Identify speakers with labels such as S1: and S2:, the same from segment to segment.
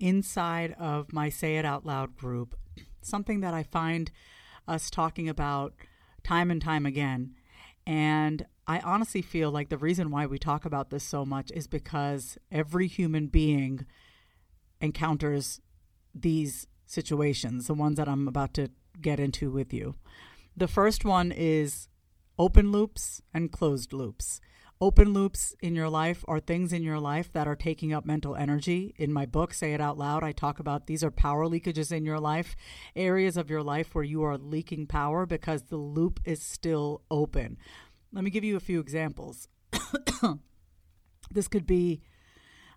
S1: inside of my Say It Out Loud group, something that I find us talking about time and time again. And I honestly feel like the reason why we talk about this so much is because every human being encounters these situations, the ones that I'm about to get into with you. The first one is open loops and closed loops open loops in your life are things in your life that are taking up mental energy. In my book, Say It Out Loud, I talk about these are power leakages in your life, areas of your life where you are leaking power because the loop is still open. Let me give you a few examples. this could be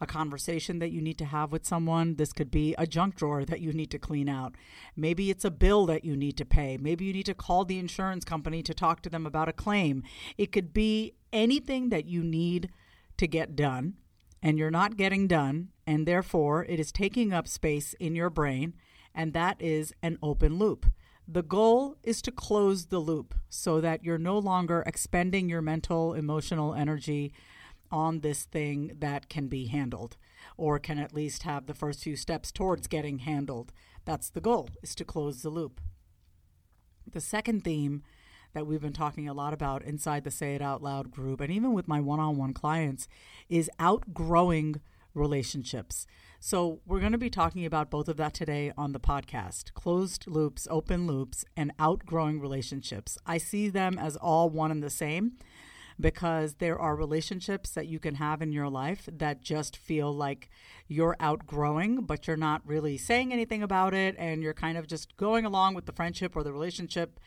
S1: a conversation that you need to have with someone. This could be a junk drawer that you need to clean out. Maybe it's a bill that you need to pay. Maybe you need to call the insurance company to talk to them about a claim. It could be anything that you need to get done and you're not getting done, and therefore it is taking up space in your brain, and that is an open loop. The goal is to close the loop so that you're no longer expending your mental, emotional energy on this thing that can be handled or can at least have the first few steps towards getting handled. That's the goal, is to close the loop. The second theme that we've been talking a lot about inside the Say It Out Loud group and even with my one on one clients is outgrowing relationships. So, we're going to be talking about both of that today on the podcast closed loops, open loops, and outgrowing relationships. I see them as all one and the same because there are relationships that you can have in your life that just feel like you're outgrowing, but you're not really saying anything about it and you're kind of just going along with the friendship or the relationship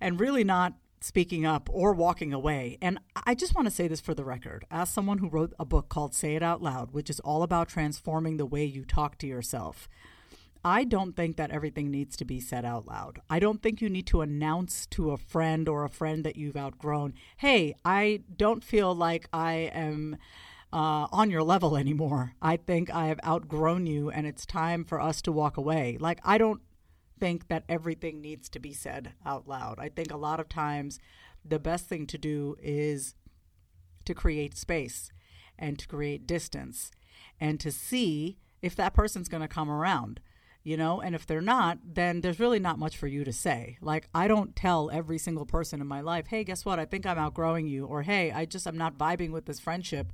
S1: and really not speaking up or walking away. And I just want to say this for the record as someone who wrote a book called Say It Out Loud, which is all about transforming the way you talk to yourself. I don't think that everything needs to be said out loud. I don't think you need to announce to a friend or a friend that you've outgrown, hey, I don't feel like I am uh, on your level anymore. I think I have outgrown you and it's time for us to walk away. Like, I don't think that everything needs to be said out loud. I think a lot of times the best thing to do is to create space and to create distance and to see if that person's going to come around you know? And if they're not then there's really not much for you to say. Like i don't tell every single person in my life hey guess what? I think i'm outgrowing you or hey i just i'm not vibing with this friendship.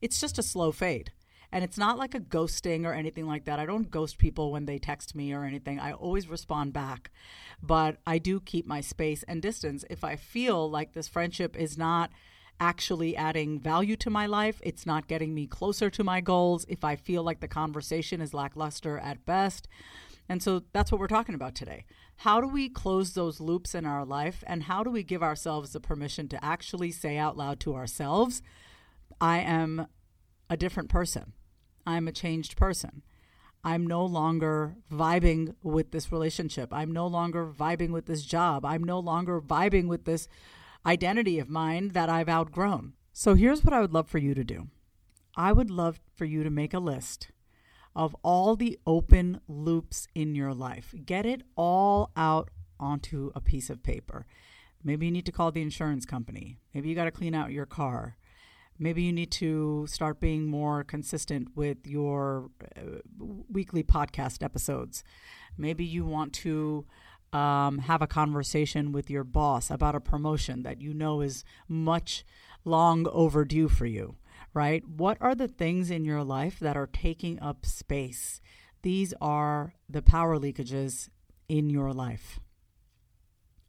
S1: It's just a slow fade and it's not like a ghosting or anything like that i don't ghost people when they text me or anything i always respond back but i do keep my space and distance if i feel like this friendship is not actually adding value to my life. It's not getting me closer to my goals if I feel like the conversation is lackluster at best. And so that's what we're talking about today. How do we close those loops in our life? And how do we give ourselves the permission to actually say out loud to ourselves, I am a different person. I'm a changed person. I'm no longer vibing with this relationship. I'm no longer vibing with this job. I'm no longer vibing with this identity of mine that I've outgrown. So here's what I would love for you to do I would love for you to make a list of all the open loops in your life. Get it all out onto a piece of paper. Maybe you need to call the insurance company. Maybe you got to clean out your car. Maybe you need to start being more consistent with your uh, weekly podcast episodes. Maybe you want to um, have a conversation with your boss about a promotion that you know is much long overdue for you, right? What are the things in your life that are taking up space? these are the power leakages in your life.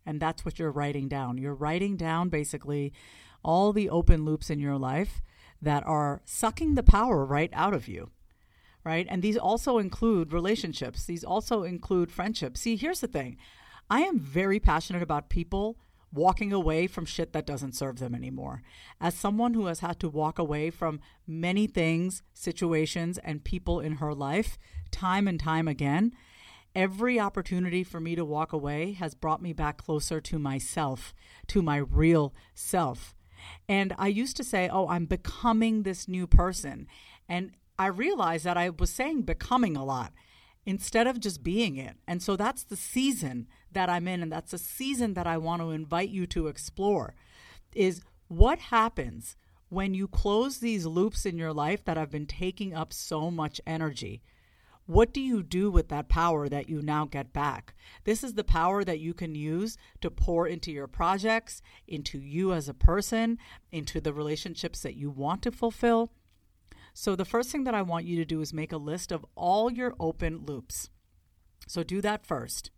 S1: And that's what you're writing down. You're writing down basically all the open loops in your life that are sucking the power right out of you. Right? And these also include relationships. These also include friendships. See, here's the thing. I am very passionate about people walking away from shit that doesn't serve them anymore. As someone who has had to walk away from many things, situations, and people in her life time and time again, every opportunity for me to walk away has brought me back closer to myself, to my real self. And I used to say, Oh, I'm becoming this new person. And I realized that I was saying becoming a lot instead of just being it. And so that's the season that I'm in. And that's a season that I want to invite you to explore is what happens when you close these loops in your life that have been taking up so much energy. What do you do with that power that you now get back? This is the power that you can use to pour into your projects, into you as a person, into the relationships that you want to fulfill. So, the first thing that I want you to do is make a list of all your open loops. So, do that first.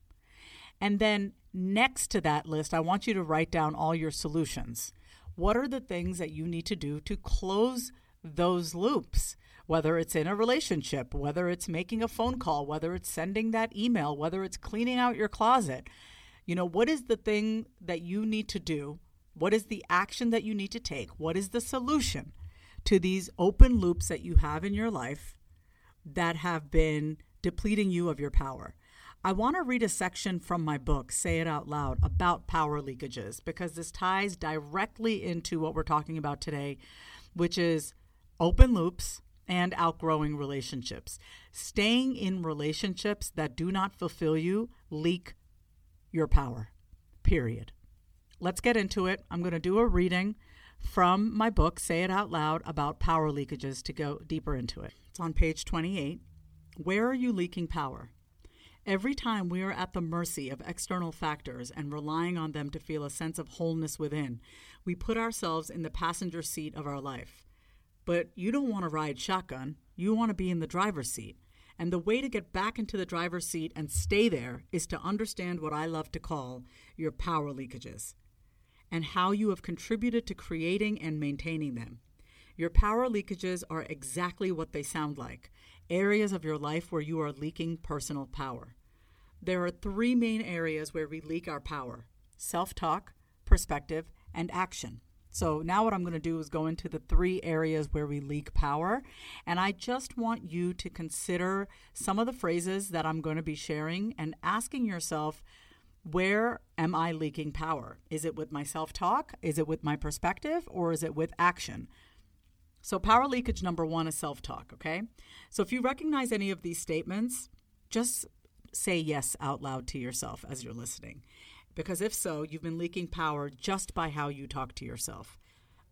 S1: And then, next to that list, I want you to write down all your solutions. What are the things that you need to do to close those loops? Whether it's in a relationship, whether it's making a phone call, whether it's sending that email, whether it's cleaning out your closet. You know, what is the thing that you need to do? What is the action that you need to take? What is the solution to these open loops that you have in your life that have been depleting you of your power? I want to read a section from my book, Say It Out Loud, about power leakages, because this ties directly into what we're talking about today, which is open loops and outgrowing relationships. Staying in relationships that do not fulfill you leak your power, period. Let's get into it. I'm going to do a reading from my book, Say It Out Loud, about power leakages to go deeper into it. It's on page 28. Where are you leaking power? Every time we are at the mercy of external factors and relying on them to feel a sense of wholeness within, we put ourselves in the passenger seat of our life. But you don't want to ride shotgun. You want to be in the driver's seat. And the way to get back into the driver's seat and stay there is to understand what I love to call your power leakages and how you have contributed to creating and maintaining them. Your power leakages are exactly what they sound like areas of your life where you are leaking personal power. There are three main areas where we leak our power self talk, perspective, and action. So now what I'm going to do is go into the three areas where we leak power. And I just want you to consider some of the phrases that I'm going to be sharing and asking yourself, where am I leaking power? Is it with my self talk? Is it with my perspective? Or is it with action? So, power leakage number one is self talk, okay? So, if you recognize any of these statements, just say yes out loud to yourself as you're listening. Because if so, you've been leaking power just by how you talk to yourself.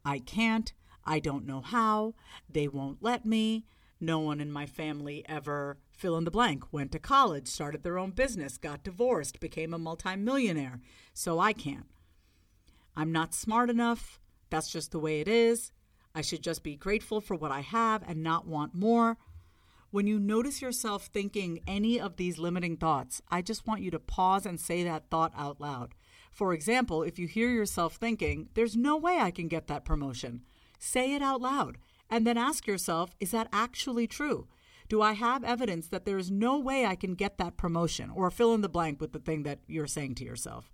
S1: I can't. I don't know how. They won't let me. No one in my family ever fill in the blank, went to college, started their own business, got divorced, became a multimillionaire. So I can't. I'm not smart enough. That's just the way it is. I should just be grateful for what I have and not want more. When you notice yourself thinking any of these limiting thoughts, I just want you to pause and say that thought out loud. For example, if you hear yourself thinking, There's no way I can get that promotion, say it out loud and then ask yourself, Is that actually true? Do I have evidence that there is no way I can get that promotion? Or fill in the blank with the thing that you're saying to yourself.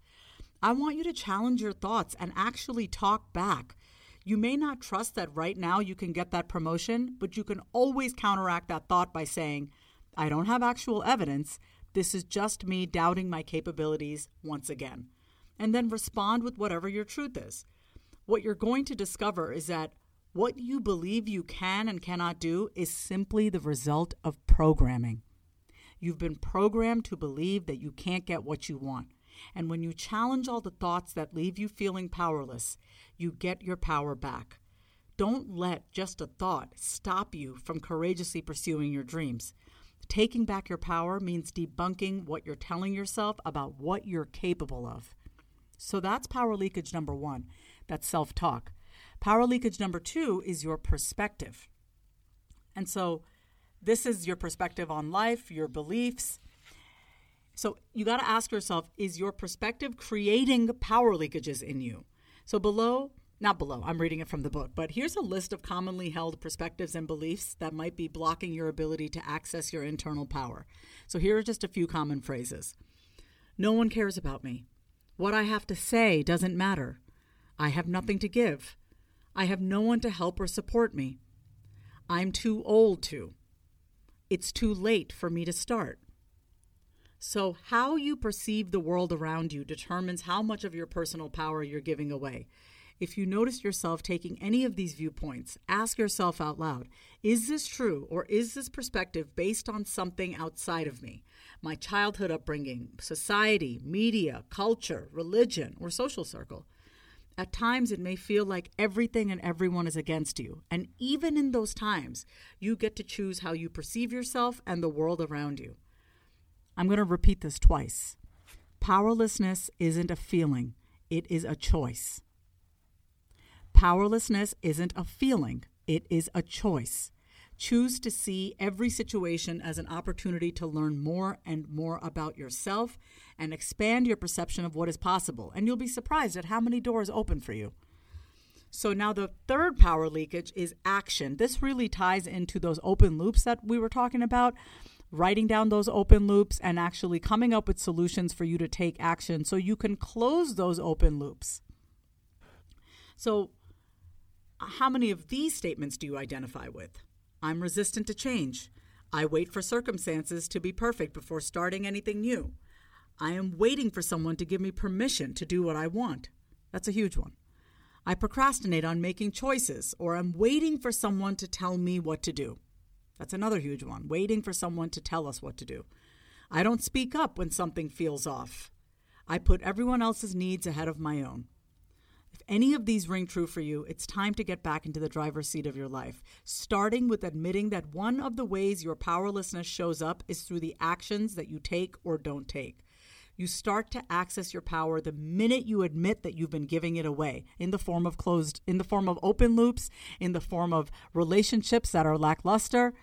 S1: I want you to challenge your thoughts and actually talk back. You may not trust that right now you can get that promotion, but you can always counteract that thought by saying, I don't have actual evidence. This is just me doubting my capabilities once again. And then respond with whatever your truth is. What you're going to discover is that what you believe you can and cannot do is simply the result of programming. You've been programmed to believe that you can't get what you want. And when you challenge all the thoughts that leave you feeling powerless, you get your power back. Don't let just a thought stop you from courageously pursuing your dreams. Taking back your power means debunking what you're telling yourself about what you're capable of. So that's power leakage number one. That's self talk. Power leakage number two is your perspective. And so This is your perspective on life, your beliefs. So you got to ask yourself is your perspective creating power leakages in you? So below, not below, I'm reading it from the book, but here's a list of commonly held perspectives and beliefs that might be blocking your ability to access your internal power. So here are just a few common phrases No one cares about me. What I have to say doesn't matter. I have nothing to give. I have no one to help or support me. I'm too old to. It's too late for me to start. So, how you perceive the world around you determines how much of your personal power you're giving away. If you notice yourself taking any of these viewpoints, ask yourself out loud Is this true, or is this perspective based on something outside of me? My childhood upbringing, society, media, culture, religion, or social circle? At times, it may feel like everything and everyone is against you. And even in those times, you get to choose how you perceive yourself and the world around you. I'm going to repeat this twice. Powerlessness isn't a feeling, it is a choice. Powerlessness isn't a feeling, it is a choice. Choose to see every situation as an opportunity to learn more and more about yourself and expand your perception of what is possible. And you'll be surprised at how many doors open for you. So, now the third power leakage is action. This really ties into those open loops that we were talking about writing down those open loops and actually coming up with solutions for you to take action so you can close those open loops. So, how many of these statements do you identify with? I'm resistant to change. I wait for circumstances to be perfect before starting anything new. I am waiting for someone to give me permission to do what I want. That's a huge one. I procrastinate on making choices, or I'm waiting for someone to tell me what to do. That's another huge one, waiting for someone to tell us what to do. I don't speak up when something feels off. I put everyone else's needs ahead of my own. If any of these ring true for you, it's time to get back into the driver's seat of your life, starting with admitting that one of the ways your powerlessness shows up is through the actions that you take or don't take. You start to access your power the minute you admit that you've been giving it away in the form of closed, in the form of open loops, in the form of relationships that are lackluster,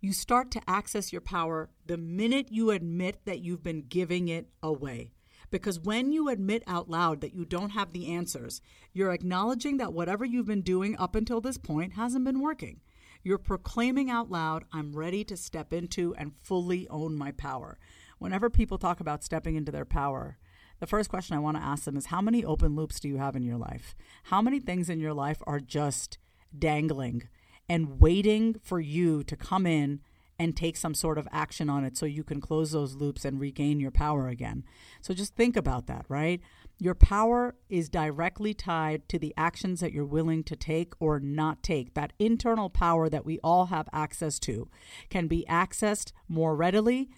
S1: you start to access your power the minute you admit that you've been giving it away. Because when you admit out loud that you don't have the answers, you're acknowledging that whatever you've been doing up until this point hasn't been working. You're proclaiming out loud, I'm ready to step into and fully own my power. Whenever people talk about stepping into their power, the first question I want to ask them is How many open loops do you have in your life? How many things in your life are just dangling? And waiting for you to come in and take some sort of action on it so you can close those loops and regain your power again. So just think about that, right? Your power is directly tied to the actions that you're willing to take or not take. That internal power that we all have access to can be accessed more readily,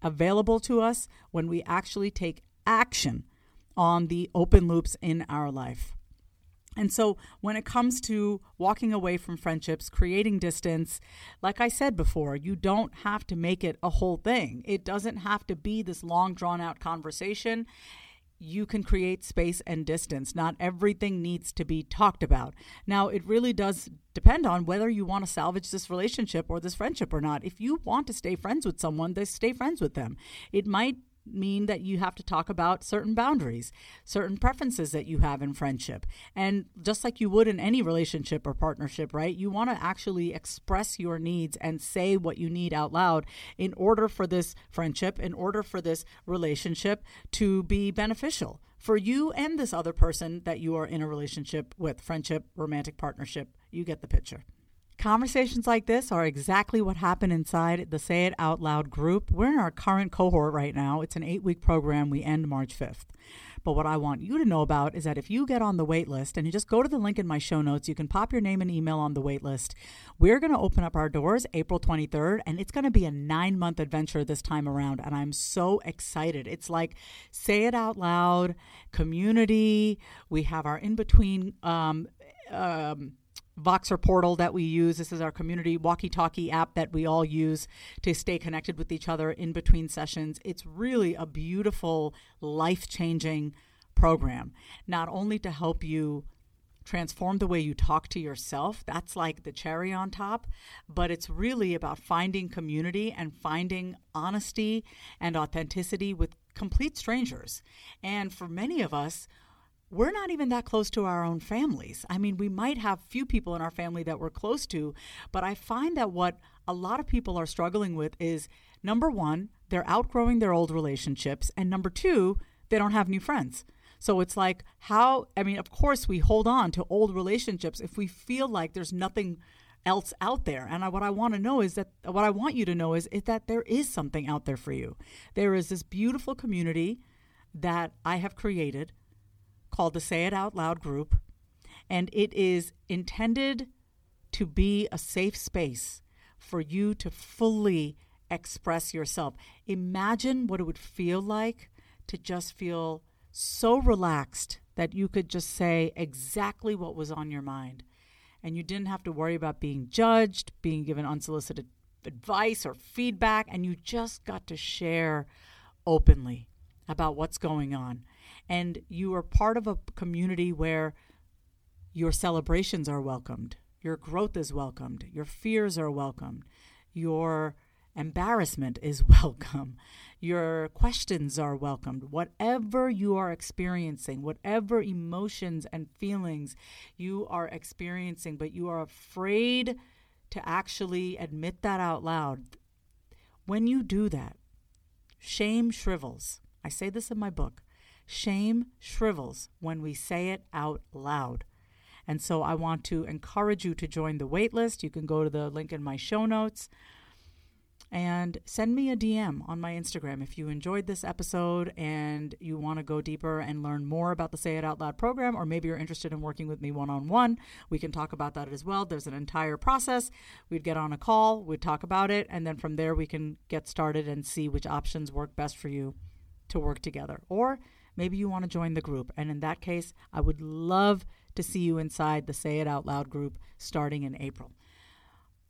S1: available to us when we actually take action on the open loops in our life. And so, when it comes to walking away from friendships, creating distance, like I said before, you don't have to make it a whole thing. It doesn't have to be this long, drawn out conversation. You can create space and distance. Not everything needs to be talked about. Now, it really does depend on whether you want to salvage this relationship or this friendship or not. If you want to stay friends with someone, then stay friends with them. It might mean that you have to talk about certain boundaries, certain preferences that you have in friendship. And just like you would in any relationship or partnership, right? You want to actually express your needs and say what you need out loud in order for this friendship, in order for this relationship to be beneficial for you and this other person that you are in a relationship with, friendship, romantic partnership. You get the picture. Conversations like this are exactly what happened inside the Say It Out Loud group. We're in our current cohort right now. It's an eight week program. We end March 5th. But what I want you to know about is that if you get on the wait list and you just go to the link in my show notes, you can pop your name and email on the wait list. We're going to open up our doors April 23rd, and it's going to be a nine month adventure this time around. And I'm so excited. It's like say it out loud, community. We have our in between. Um, um, Voxer portal that we use. This is our community walkie talkie app that we all use to stay connected with each other in between sessions. It's really a beautiful, life changing program, not only to help you transform the way you talk to yourself. That's like the cherry on top. But it's really about finding community and finding honesty and authenticity with complete strangers. And for many of us, we're not even that close to our own families. I mean, we might have few people in our family that we're close to, but I find that what a lot of people are struggling with is number one, they're outgrowing their old relationships, and number two, they don't have new friends. So it's like, how, I mean, of course, we hold on to old relationships if we feel like there's nothing else out there. And I, what I want to know is that, what I want you to know is, is that there is something out there for you. There is this beautiful community that I have created called the Say It Out Loud group, and it is intended to be a safe space for you to fully express yourself. Imagine what it would feel like to just feel so relaxed that you could just say exactly what was on your mind. And you didn't have to worry about being judged, being given unsolicited advice or feedback, and you just got to share openly about what's going on and you are part of a community where your celebrations are welcomed, your growth is welcomed, your fears are welcomed, your embarrassment is welcome, your questions are welcomed. Whatever you are experiencing, whatever emotions and feelings you are experiencing, but you are afraid to actually admit that out loud, when you do that, shame shrivels. I say this in my book. Shame shrivels when we say it out loud. And so I want to encourage you to join the waitlist. You can go to the link in my show notes and send me a DM on my Instagram if you enjoyed this episode and you want to go deeper and learn more about the Say It Out Loud program, or maybe you're interested in working with me one on one. We can talk about that as well. There's an entire process. We'd get on a call, we'd talk about it, and then from there we can get started and see which options work best for you to work together. Or maybe you want to join the group. And in that case, I would love to see you inside the Say It Out Loud group starting in April.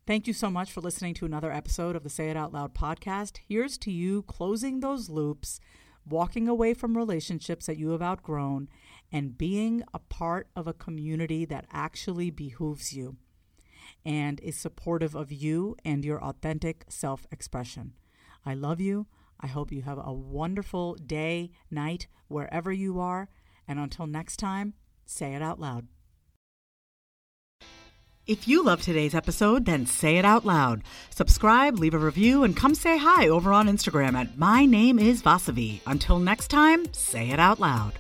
S1: Thank you so much for listening to another episode of the Say It Out Loud podcast. Here's to you closing those loops, walking away from relationships that you have outgrown, and being a part of a community that actually behooves you and is supportive of you and your authentic self expression. I love you. I hope you have a wonderful day, night, wherever you are. And until next time, say it out loud. If you love today's episode, then say it out loud. Subscribe, leave a review, and come say hi over on Instagram at My Name is Vasavi. Until next time, say it out loud.